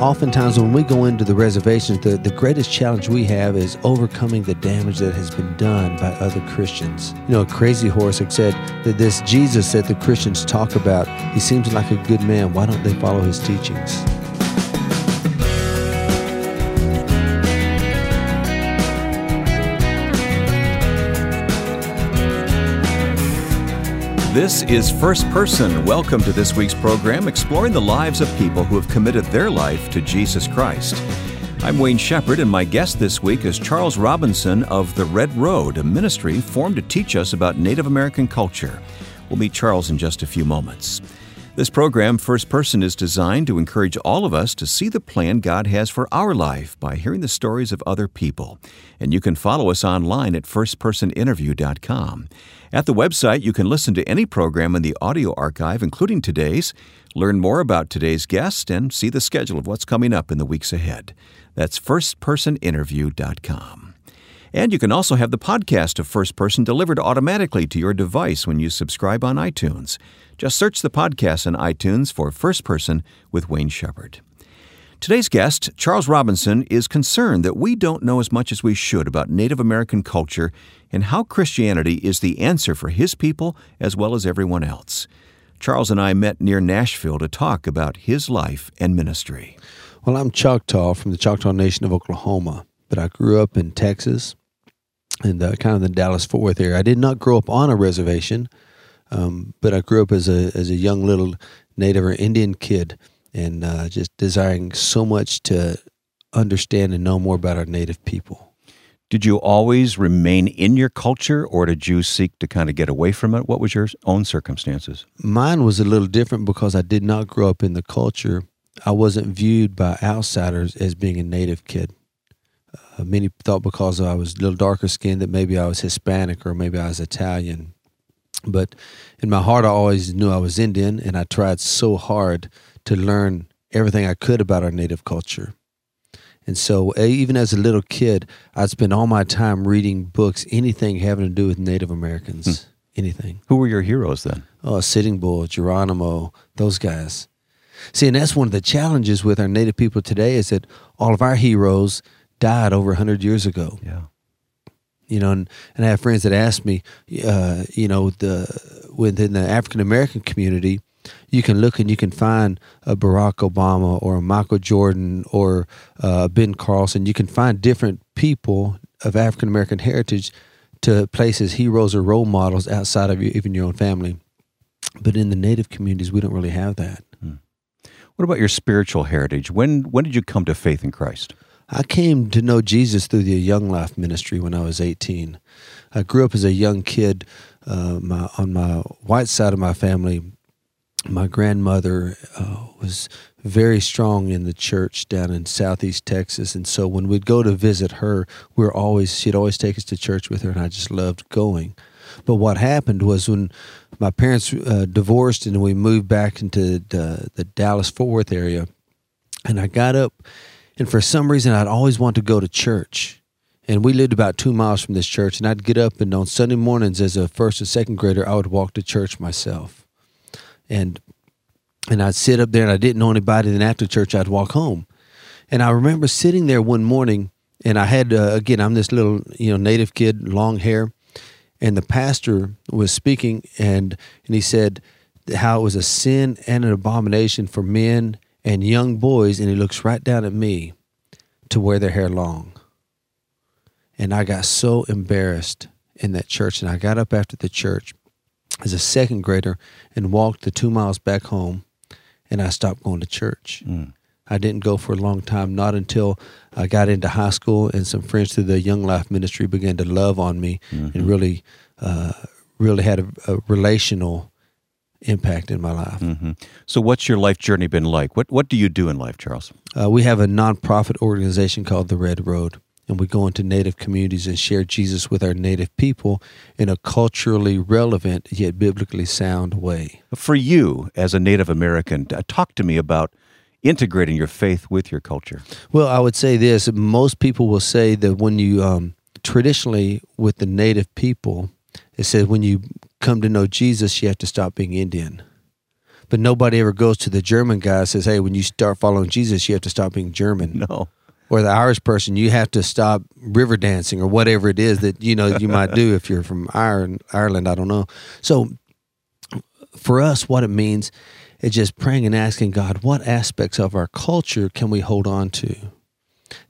oftentimes when we go into the reservations, the, the greatest challenge we have is overcoming the damage that has been done by other Christians. You know, a Crazy Horse had said that this Jesus that the Christians talk about, he seems like a good man. Why don't they follow his teachings? This is First Person. Welcome to this week's program, exploring the lives of people who have committed their life to Jesus Christ. I'm Wayne Shepherd, and my guest this week is Charles Robinson of The Red Road, a ministry formed to teach us about Native American culture. We'll meet Charles in just a few moments. This program, First Person, is designed to encourage all of us to see the plan God has for our life by hearing the stories of other people. And you can follow us online at firstpersoninterview.com. At the website, you can listen to any program in the audio archive, including today's, learn more about today's guest, and see the schedule of what's coming up in the weeks ahead. That's firstpersoninterview.com. And you can also have the podcast of First Person delivered automatically to your device when you subscribe on iTunes. Just search the podcast on iTunes for First Person with Wayne Shepherd. Today's guest, Charles Robinson, is concerned that we don't know as much as we should about Native American culture and how Christianity is the answer for his people as well as everyone else. Charles and I met near Nashville to talk about his life and ministry. Well, I'm Choctaw from the Choctaw Nation of Oklahoma, but I grew up in Texas and uh, kind of the Dallas Fort Worth area. I did not grow up on a reservation, um, but I grew up as a as a young little Native or Indian kid and uh, just desiring so much to understand and know more about our native people. Did you always remain in your culture or did you seek to kind of get away from it? What was your own circumstances? Mine was a little different because I did not grow up in the culture. I wasn't viewed by outsiders as being a native kid. Uh, many thought because I was a little darker skinned that maybe I was Hispanic or maybe I was Italian. But in my heart, I always knew I was Indian, and I tried so hard to learn everything I could about our native culture. And so, even as a little kid, I'd spend all my time reading books, anything having to do with Native Americans, hmm. anything. Who were your heroes then? Oh, Sitting Bull, Geronimo, those guys. See, and that's one of the challenges with our Native people today is that all of our heroes died over 100 years ago. Yeah. You know, and, and I have friends that ask me, uh, you know, the within the African American community, you can look and you can find a Barack Obama or a Michael Jordan or uh, Ben Carson. You can find different people of African American heritage to places heroes or role models outside of even your own family. But in the Native communities, we don't really have that. Hmm. What about your spiritual heritage? When when did you come to faith in Christ? I came to know Jesus through the Young Life ministry when I was 18. I grew up as a young kid. Uh, my, on my white side of my family, my grandmother uh, was very strong in the church down in southeast Texas, and so when we'd go to visit her, we are always she'd always take us to church with her, and I just loved going. But what happened was when my parents uh, divorced and we moved back into the, the Dallas Fort Worth area, and I got up, and for some reason I'd always want to go to church. And we lived about two miles from this church, and I'd get up, and on Sunday mornings, as a first and second grader, I would walk to church myself and and I'd sit up there and I didn't know anybody. Then after church, I'd walk home, and I remember sitting there one morning, and I had uh, again, I'm this little you know native kid, long hair, and the pastor was speaking, and and he said how it was a sin and an abomination for men and young boys, and he looks right down at me to wear their hair long. And I got so embarrassed in that church, and I got up after the church as a second grader and walked the two miles back home, and I stopped going to church. Mm. I didn't go for a long time, not until I got into high school and some friends through the Young Life Ministry began to love on me mm-hmm. and really, uh, really had a, a, relational impact in my life. Mm-hmm. So, what's your life journey been like? What What do you do in life, Charles? Uh, we have a nonprofit organization called the Red Road and we go into native communities and share Jesus with our native people in a culturally relevant yet biblically sound way. For you, as a Native American, talk to me about integrating your faith with your culture. Well, I would say this most people will say that when you um, traditionally with the native people, it says when you come to know Jesus, you have to stop being Indian. But nobody ever goes to the German guy and says, "Hey, when you start following Jesus, you have to stop being German." No. Or the Irish person, you have to stop river dancing or whatever it is that you know you might do if you're from Ireland. Ireland, I don't know. So, for us, what it means is just praying and asking God, what aspects of our culture can we hold on to?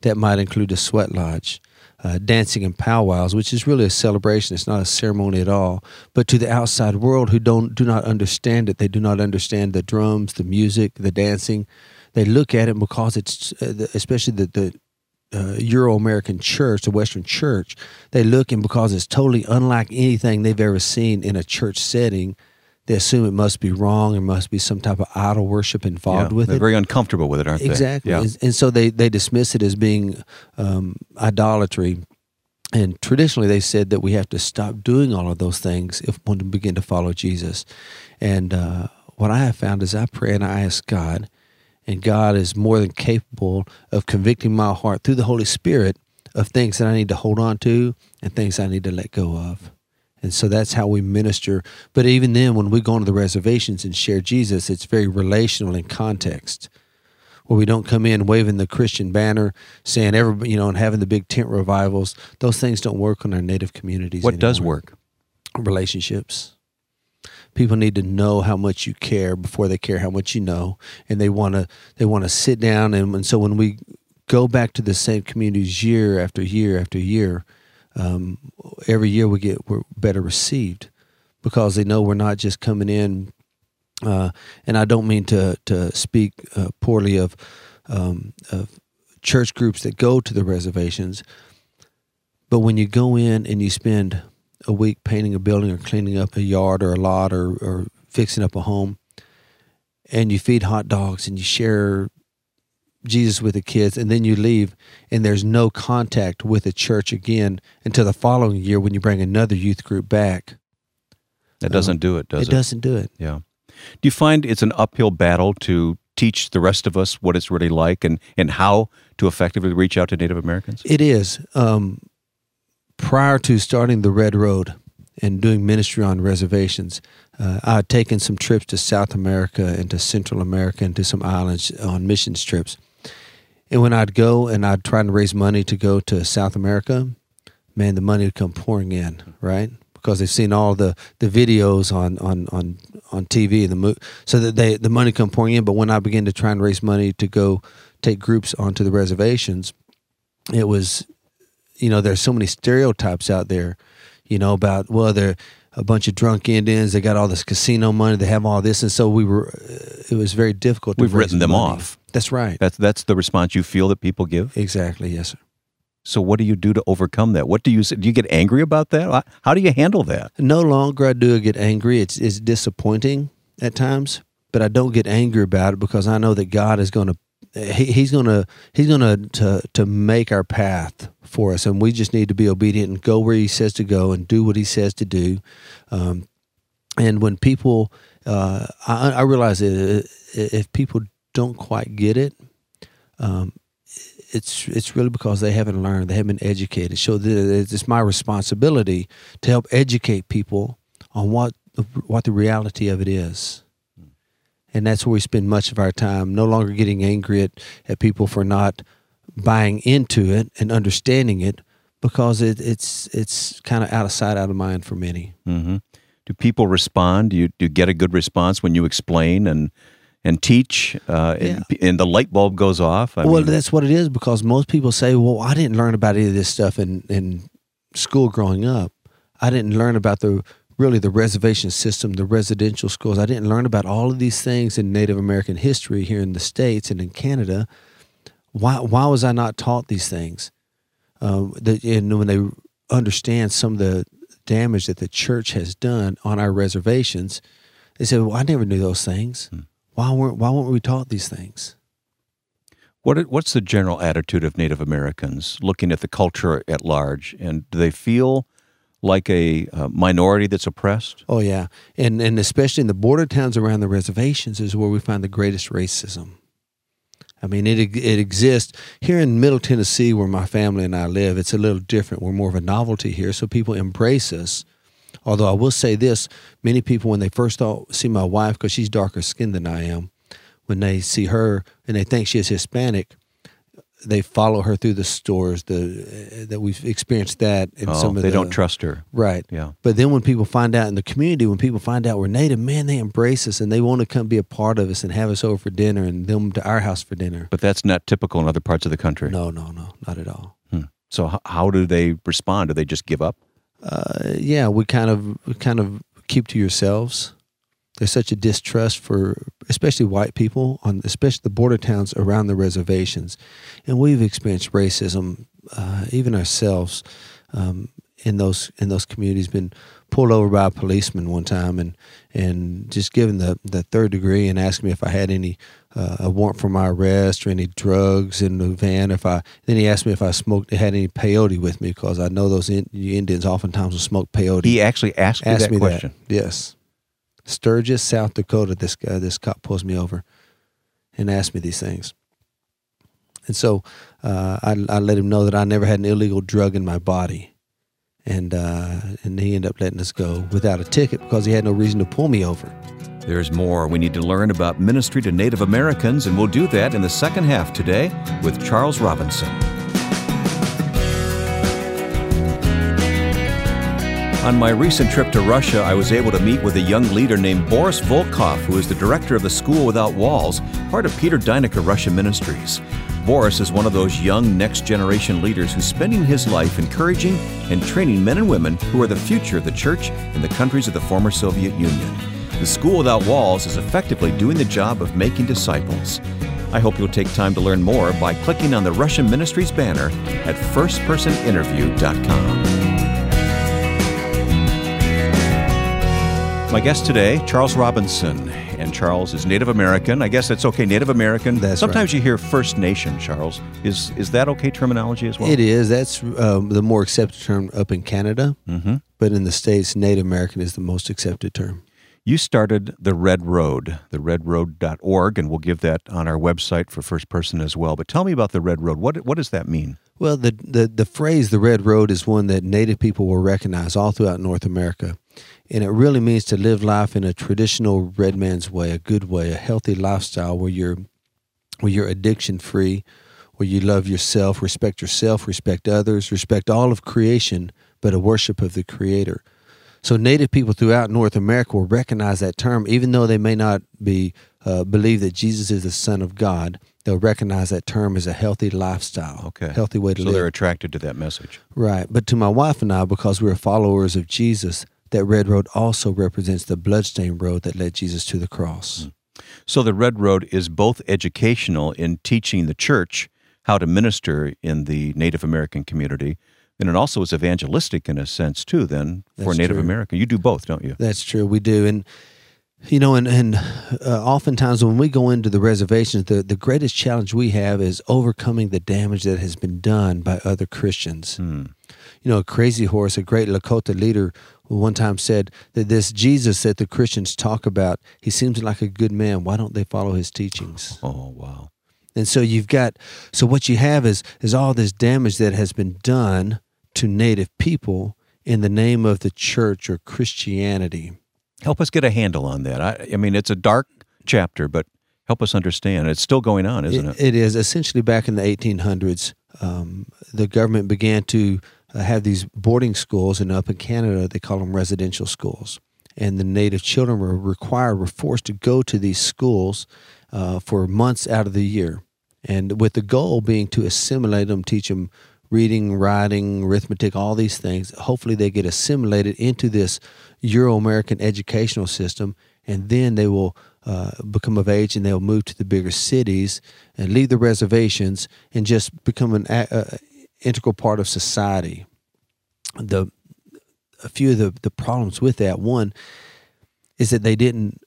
That might include the sweat lodge, uh, dancing and powwows, which is really a celebration. It's not a ceremony at all. But to the outside world who don't do not understand it, they do not understand the drums, the music, the dancing. They look at it because it's, uh, especially the, the uh, Euro American church, the Western church, they look and because it's totally unlike anything they've ever seen in a church setting, they assume it must be wrong or must be some type of idol worship involved yeah, with they're it. very uncomfortable with it, aren't exactly. they? And, and so they, they dismiss it as being um, idolatry. And traditionally, they said that we have to stop doing all of those things if we want to begin to follow Jesus. And uh, what I have found is I pray and I ask God, and God is more than capable of convicting my heart through the Holy Spirit of things that I need to hold on to and things I need to let go of. And so that's how we minister. But even then, when we go into the reservations and share Jesus, it's very relational in context. Where we don't come in waving the Christian banner, saying everybody, you know, and having the big tent revivals. Those things don't work in our native communities. What does work? Relationships. People need to know how much you care before they care how much you know, and they want to they want to sit down and, and so when we go back to the same communities year after year after year, um, every year we get we're better received because they know we're not just coming in. Uh, and I don't mean to to speak uh, poorly of um, of church groups that go to the reservations, but when you go in and you spend a week painting a building or cleaning up a yard or a lot or, or fixing up a home, and you feed hot dogs and you share Jesus with the kids, and then you leave, and there's no contact with the church again until the following year when you bring another youth group back. That doesn't Um, do it, does it? it doesn't do it. Yeah. Do you find it's an uphill battle to teach the rest of us what it's really like and, and how to effectively reach out to Native Americans? It is. Um, prior to starting the Red Road and doing ministry on reservations, uh, I had taken some trips to South America and to Central America and to some islands on missions trips. And when I'd go and I'd try to raise money to go to South America, man, the money would come pouring in, right? Because they've seen all the, the videos on on on on TV the mo- so that they the money come pouring in. But when I began to try and raise money to go take groups onto the reservations, it was, you know, there's so many stereotypes out there, you know, about well they're a bunch of drunk Indians. They got all this casino money. They have all this, and so we were. Uh, it was very difficult. to We've written them money. off. That's right. That's that's the response you feel that people give. Exactly. Yes, sir. So what do you do to overcome that? What do you? Do you get angry about that? How do you handle that? No longer I do get angry. It's it's disappointing at times, but I don't get angry about it because I know that God is going to he, he's going to he's going to to to make our path for us, and we just need to be obedient and go where He says to go and do what He says to do. Um, and when people, uh, I, I realize that if people don't quite get it, um, it's it's really because they haven't learned, they haven't been educated. So it's my responsibility to help educate people on what the, what the reality of it is. And that's where we spend much of our time, no longer getting angry at, at people for not buying into it and understanding it, because it, it's it's kind of out of sight, out of mind for many. hmm Do people respond? Do you do you get a good response when you explain and and teach, uh, and, and the light bulb goes off? I well, mean, that's what it is because most people say, "Well, I didn't learn about any of this stuff in in school growing up. I didn't learn about the really the reservation system, the residential schools. I didn't learn about all of these things in Native American history here in the states and in Canada. Why why was I not taught these things? Um, the, and when they understand some of the damage that the church has done on our reservations, they say, "Well, I never knew those things. Why weren't Why weren't we taught these things?" What what's the general attitude of Native Americans looking at the culture at large, and do they feel like a uh, minority that's oppressed? Oh yeah, and and especially in the border towns around the reservations is where we find the greatest racism. I mean, it it exists here in Middle Tennessee, where my family and I live. It's a little different. We're more of a novelty here, so people embrace us Although I will say this, many people when they first see my wife because she's darker skinned than I am, when they see her and they think she is Hispanic, they follow her through the stores. The that we've experienced that in oh, some of they the, don't trust her. Right. Yeah. But then when people find out in the community, when people find out we're Native, man, they embrace us and they want to come be a part of us and have us over for dinner and them to our house for dinner. But that's not typical in other parts of the country. No, no, no, not at all. Hmm. So how do they respond? Do they just give up? Uh, yeah, we kind of kind of keep to yourselves. There's such a distrust for especially white people on especially the border towns around the reservations, and we've experienced racism uh, even ourselves um, in those in those communities. Been pulled over by a policeman one time and and just given the the third degree and asked me if I had any uh, a warrant for my arrest or any drugs in the van. If I then he asked me if I smoked had any peyote with me because I know those in, Indians oftentimes will smoke peyote. He actually asked, asked that me question. that. Yes, Sturgis, South Dakota. This guy, this cop pulls me over and asked me these things. And so uh, I, I let him know that I never had an illegal drug in my body, and uh, and he ended up letting us go without a ticket because he had no reason to pull me over. There's more we need to learn about ministry to Native Americans, and we'll do that in the second half today with Charles Robinson. On my recent trip to Russia, I was able to meet with a young leader named Boris Volkov, who is the director of the School Without Walls, part of Peter Deyneka Russia Ministries. Boris is one of those young next generation leaders who's spending his life encouraging and training men and women who are the future of the church in the countries of the former Soviet Union. The School Without Walls is effectively doing the job of making disciples. I hope you'll take time to learn more by clicking on the Russian Ministries banner at firstpersoninterview.com. My guest today, Charles Robinson. And Charles is Native American. I guess that's okay, Native American. That's Sometimes right. you hear First Nation, Charles. Is is that okay terminology as well? It is. That's um, the more accepted term up in Canada, Mm-hmm. but in the states, Native American is the most accepted term. You started the Red Road, the redroad.org, and we'll give that on our website for First Person as well. But tell me about the Red Road. What what does that mean? Well, the, the, the phrase the Red Road is one that Native people will recognize all throughout North America. And it really means to live life in a traditional red man's way, a good way, a healthy lifestyle where you're, where you're addiction free, where you love yourself, respect yourself, respect others, respect all of creation, but a worship of the Creator. So Native people throughout North America will recognize that term, even though they may not be uh, believe that Jesus is the Son of God. They'll recognize that term as a healthy lifestyle, Okay. healthy way to So live. they're attracted to that message. Right. But to my wife and I, because we're followers of Jesus, that red road also represents the bloodstained road that led Jesus to the cross. So the Red Road is both educational in teaching the church how to minister in the Native American community, and it also is evangelistic in a sense too. Then for That's Native true. American, you do both, don't you? That's true. We do. And, you know, and, and uh, oftentimes when we go into the reservations, the, the greatest challenge we have is overcoming the damage that has been done by other Christians. Hmm. You know, a crazy horse, a great Lakota leader, one time said that this Jesus that the Christians talk about, he seems like a good man. Why don't they follow his teachings? Oh wow. And so you've got so what you have is is all this damage that has been done to native people in the name of the church or Christianity. Help us get a handle on that. I, I mean, it's a dark chapter, but help us understand. It's still going on, isn't it? it is essentially back in the 1800s. Um, the government began to uh, have these boarding schools, and up in Canada they call them residential schools. And the native children were required, were forced to go to these schools uh, for months out of the year, and with the goal being to assimilate them, teach them reading, writing, arithmetic, all these things. Hopefully, they get assimilated into this Euro American educational system, and then they will uh, become of age and they'll move to the bigger cities and leave the reservations and just become an uh, integral part of society. The a few of the, the problems with that one is that they didn't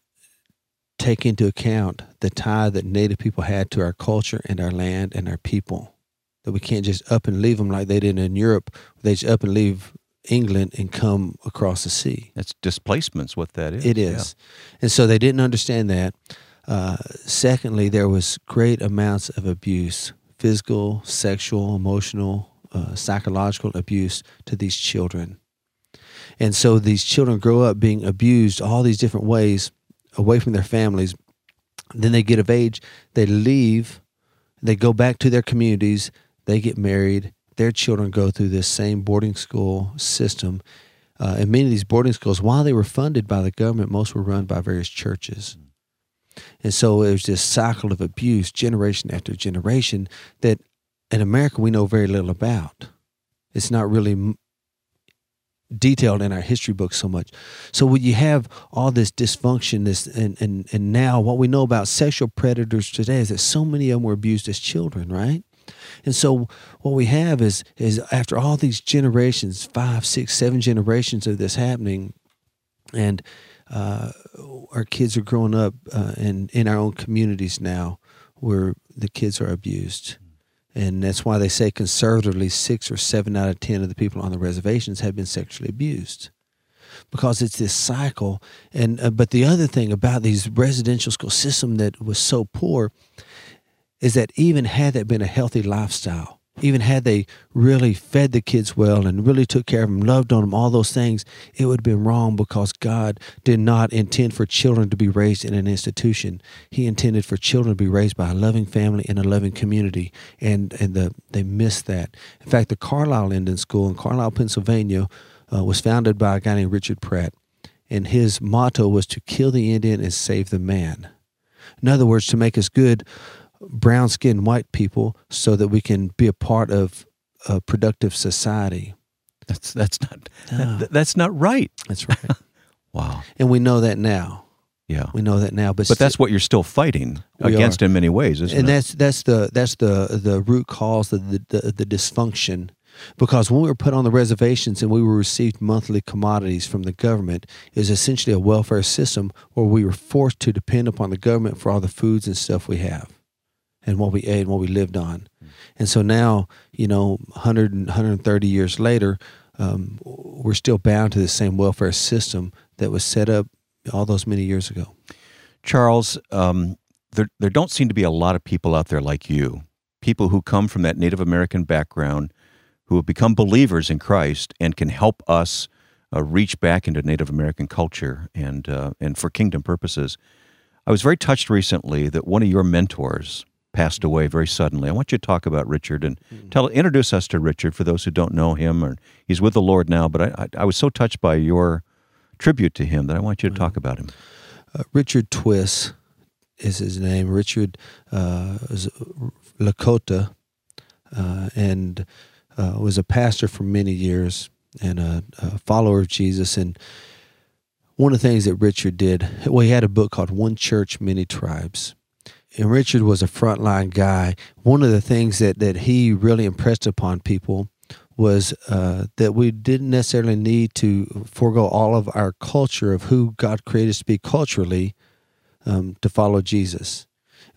take into account the tie that Native people had to our culture and our land and our people. That we can't just up and leave them like they did in Europe. They just up and leave England and come across the sea. That's displacement's what that is. It is. And so they didn't understand that. Uh, secondly, there was great amounts of abuse physical, sexual, emotional, uh, psychological abuse to these children. And so these children grow up being abused all these different ways away from their families. Then they get of age, they leave, they go back to their communities, they get married, their children go through this same boarding school system. Uh, and many of these boarding schools, while they were funded by the government, most were run by various churches. And so it was this cycle of abuse, generation after generation, that in America we know very little about. It's not really detailed in our history books so much. So when you have all this dysfunction, this and, and and now what we know about sexual predators today is that so many of them were abused as children, right? And so what we have is is after all these generations, five, six, seven generations of this happening, and uh, our kids are growing up uh, in in our own communities now, where the kids are abused. And that's why they say conservatively six or seven out of ten of the people on the reservations have been sexually abused because it's this cycle. And uh, but the other thing about these residential school system that was so poor is that even had that been a healthy lifestyle, even had they really fed the kids well and really took care of them, loved on them, all those things, it would have been wrong because God did not intend for children to be raised in an institution. He intended for children to be raised by a loving family in a loving community, and and the, they missed that. In fact, the Carlisle Indian School in Carlisle, Pennsylvania, uh, was founded by a guy named Richard Pratt, and his motto was to kill the Indian and save the man. In other words, to make us good brown skinned white people so that we can be a part of a productive society. That's that's not ah. that, that's not right. That's right. wow. And we know that now. Yeah. We know that now. But But that's what you're still fighting against are. in many ways, isn't and it? And that's that's the that's the the root cause of the, the the dysfunction because when we were put on the reservations and we were received monthly commodities from the government it was essentially a welfare system where we were forced to depend upon the government for all the foods and stuff we have and what we ate and what we lived on. And so now you know 100 130 years later um, we're still bound to the same welfare system that was set up all those many years ago. Charles, um, there, there don't seem to be a lot of people out there like you, people who come from that Native American background, who have become believers in Christ and can help us uh, reach back into Native American culture and uh, and for kingdom purposes. I was very touched recently that one of your mentors passed away very suddenly. I want you to talk about Richard and tell introduce us to Richard for those who don't know him. Or he's with the Lord now, but I, I, I was so touched by your tribute to him that I want you to talk about him. uh, Richard Twiss is his name. Richard uh, is Lakota uh, and uh, was a pastor for many years and a, a follower of Jesus. And one of the things that Richard did, well, he had a book called One Church, Many Tribes. And Richard was a frontline guy. One of the things that, that he really impressed upon people was uh, that we didn't necessarily need to forego all of our culture of who God created us to be culturally um, to follow Jesus.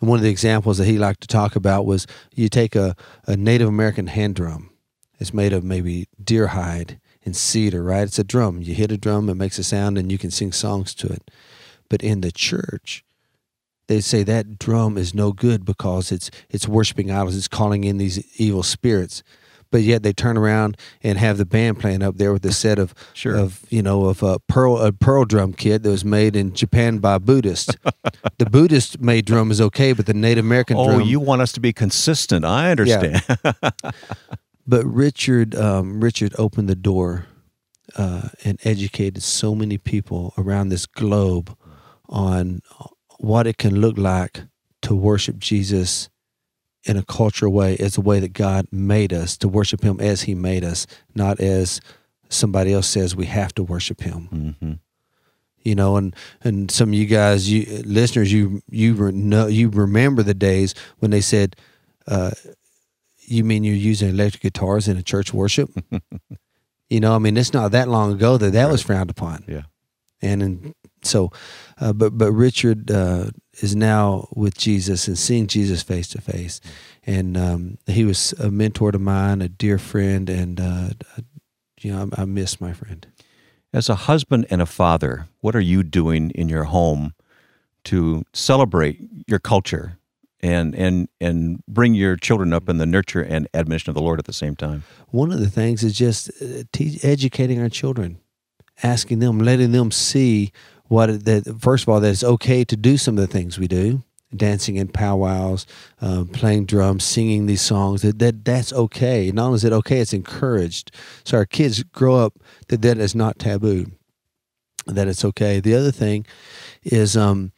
And one of the examples that he liked to talk about was you take a, a Native American hand drum. It's made of maybe deer hide and cedar, right? It's a drum. You hit a drum, it makes a sound, and you can sing songs to it. But in the church, they say that drum is no good because it's it's worshiping idols. It's calling in these evil spirits. But yet they turn around and have the band playing up there with a set of Sure. of you know of a pearl a pearl drum kit that was made in Japan by a Buddhist. the Buddhist made drum is okay, but the Native American Oh, drum. you want us to be consistent. I understand. But Richard um, Richard opened the door uh, and educated so many people around this globe on what it can look like to worship Jesus in a cultural way, as the way that God made us to worship Him as He made us, not as somebody else says we have to worship Him. hmm You know, and and some of you guys, you listeners, you you re- know you remember the days when they said, uh, "You mean you're using electric guitars in a church worship?" you know, I mean, it's not that long ago that that was frowned upon Yeah. and and so uh, but but Richard uh, is now with Jesus and seeing Jesus face to face, and um, he was a mentor to mine, a dear friend, and uh, you know I, I miss my friend. As a husband and a father, what are you doing in your home to celebrate your culture and and and bring your children up in the nurture and admonition of the Lord at the same time? One of the things is just uh, te- educating our children asking them, letting them see what that first of all that it's okay to do some of the things we do, dancing in powwows, uh, playing drums, singing these songs. That, that that's okay. Not only is it okay, it's encouraged. So our kids grow up that that is not taboo, that it's okay. The other thing is um,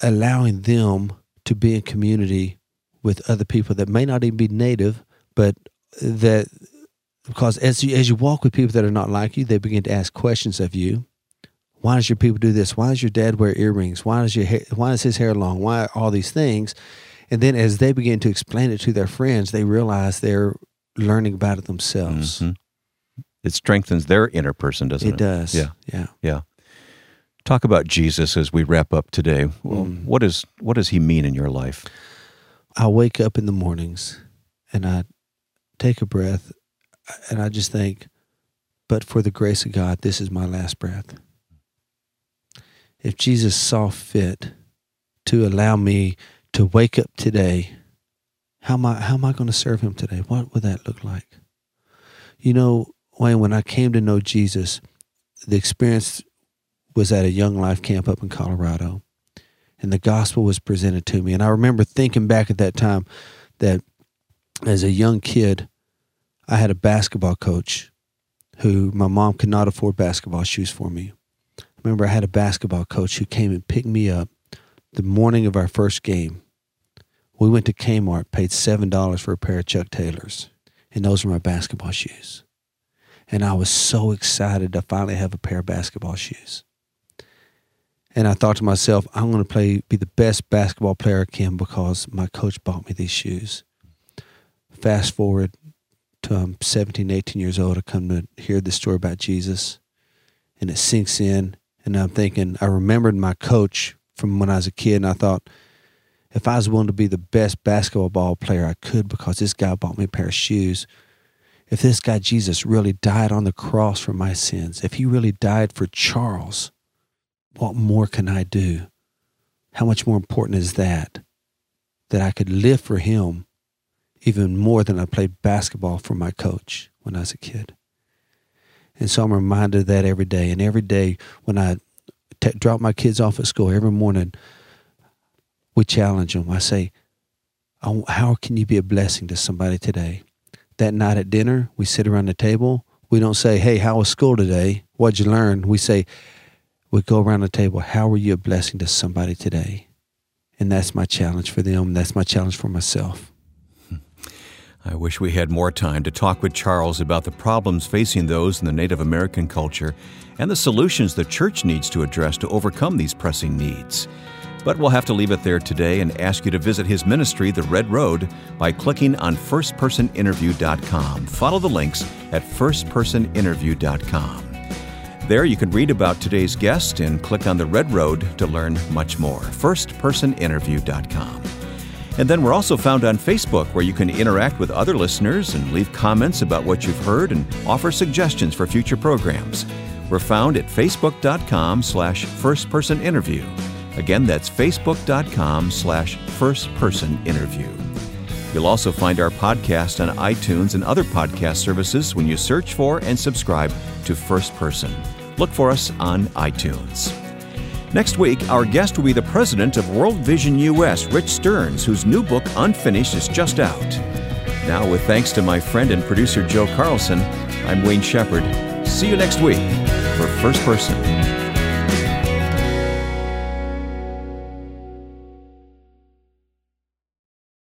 allowing them to be in community with other people that may not even be native, but that because as you as you walk with people that are not like you, they begin to ask questions of you. Why does your people do this? Why does your dad wear earrings? Why does your hair, why is his hair long? Why all these things? And then as they begin to explain it to their friends, they realize they're learning about it themselves. Mhm. It strengthens their inner person, doesn't it? It does. Yeah. Yeah. Yeah. Talk about Jesus as we wrap up today. Well, Mm. what is what does he mean in your life? I wake up in the mornings and I take a breath and I just think, but for the grace of God, this is my last breath. If Jesus saw fit to allow me to wake up today, how am I how am I going to serve him today? What would that look like? You know, Wayne, when I came to know Jesus, the experience was at a young life camp up in Colorado and the gospel was presented to me. And I remember thinking back at that time that as a young kid, I had a basketball coach who my mom could not afford basketball shoes for me. Remember I had a basketball coach who came and picked me up the morning of our first game. We went to Kmart, paid $7 for a pair of Chuck Taylors, and those were my basketball shoes. And I was so excited to finally have a pair of basketball shoes. And I thought to myself, I'm going to play, be the best basketball player I can because my coach bought me these shoes. Fast forward to I'm 17, 18 years old, I come to hear the story about Jesus, and it sinks in. And I'm thinking, I remembered my coach from when I was a kid, and I thought, if I was willing to be the best basketball ball player I could because this guy bought me a pair of shoes, if this guy Jesus really died on the cross for my sins, if he really died for Charles, what more can I do? How much more important is that? That I could live for him even more than I played basketball for my coach when I was a kid. And so I'm reminded of that every day. And every day when I t- drop my kids off at school, every morning, we challenge them. I say, "I- How can you be a blessing to somebody today? That night at dinner, we sit around the table. We don't say, Hey, how was school today? What'd you learn? We say, We go around the table, How are you a blessing to somebody today? And that's my challenge for them. That's my challenge for myself. I wish we had more time to talk with Charles about the problems facing those in the Native American culture and the solutions the church needs to address to overcome these pressing needs. But we'll have to leave it there today and ask you to visit his ministry, The Red Road, by clicking on firstpersoninterview.com. Follow the links at firstpersoninterview.com. There you can read about today's guest and click on The Red Road to learn much more. firstpersoninterview.com. And then we're also found on Facebook where you can interact with other listeners and leave comments about what you've heard and offer suggestions for future programs. We're found at facebook.com slash firstpersoninterview. Again, that's facebook.com slash firstpersoninterview. You'll also find our podcast on iTunes and other podcast services when you search for and subscribe to First Person. Look for us on iTunes. Next week, our guest will be the president of World Vision US, Rich Stearns, whose new book, Unfinished, is just out. Now, with thanks to my friend and producer Joe Carlson, I'm Wayne Shepherd. See you next week for First Person.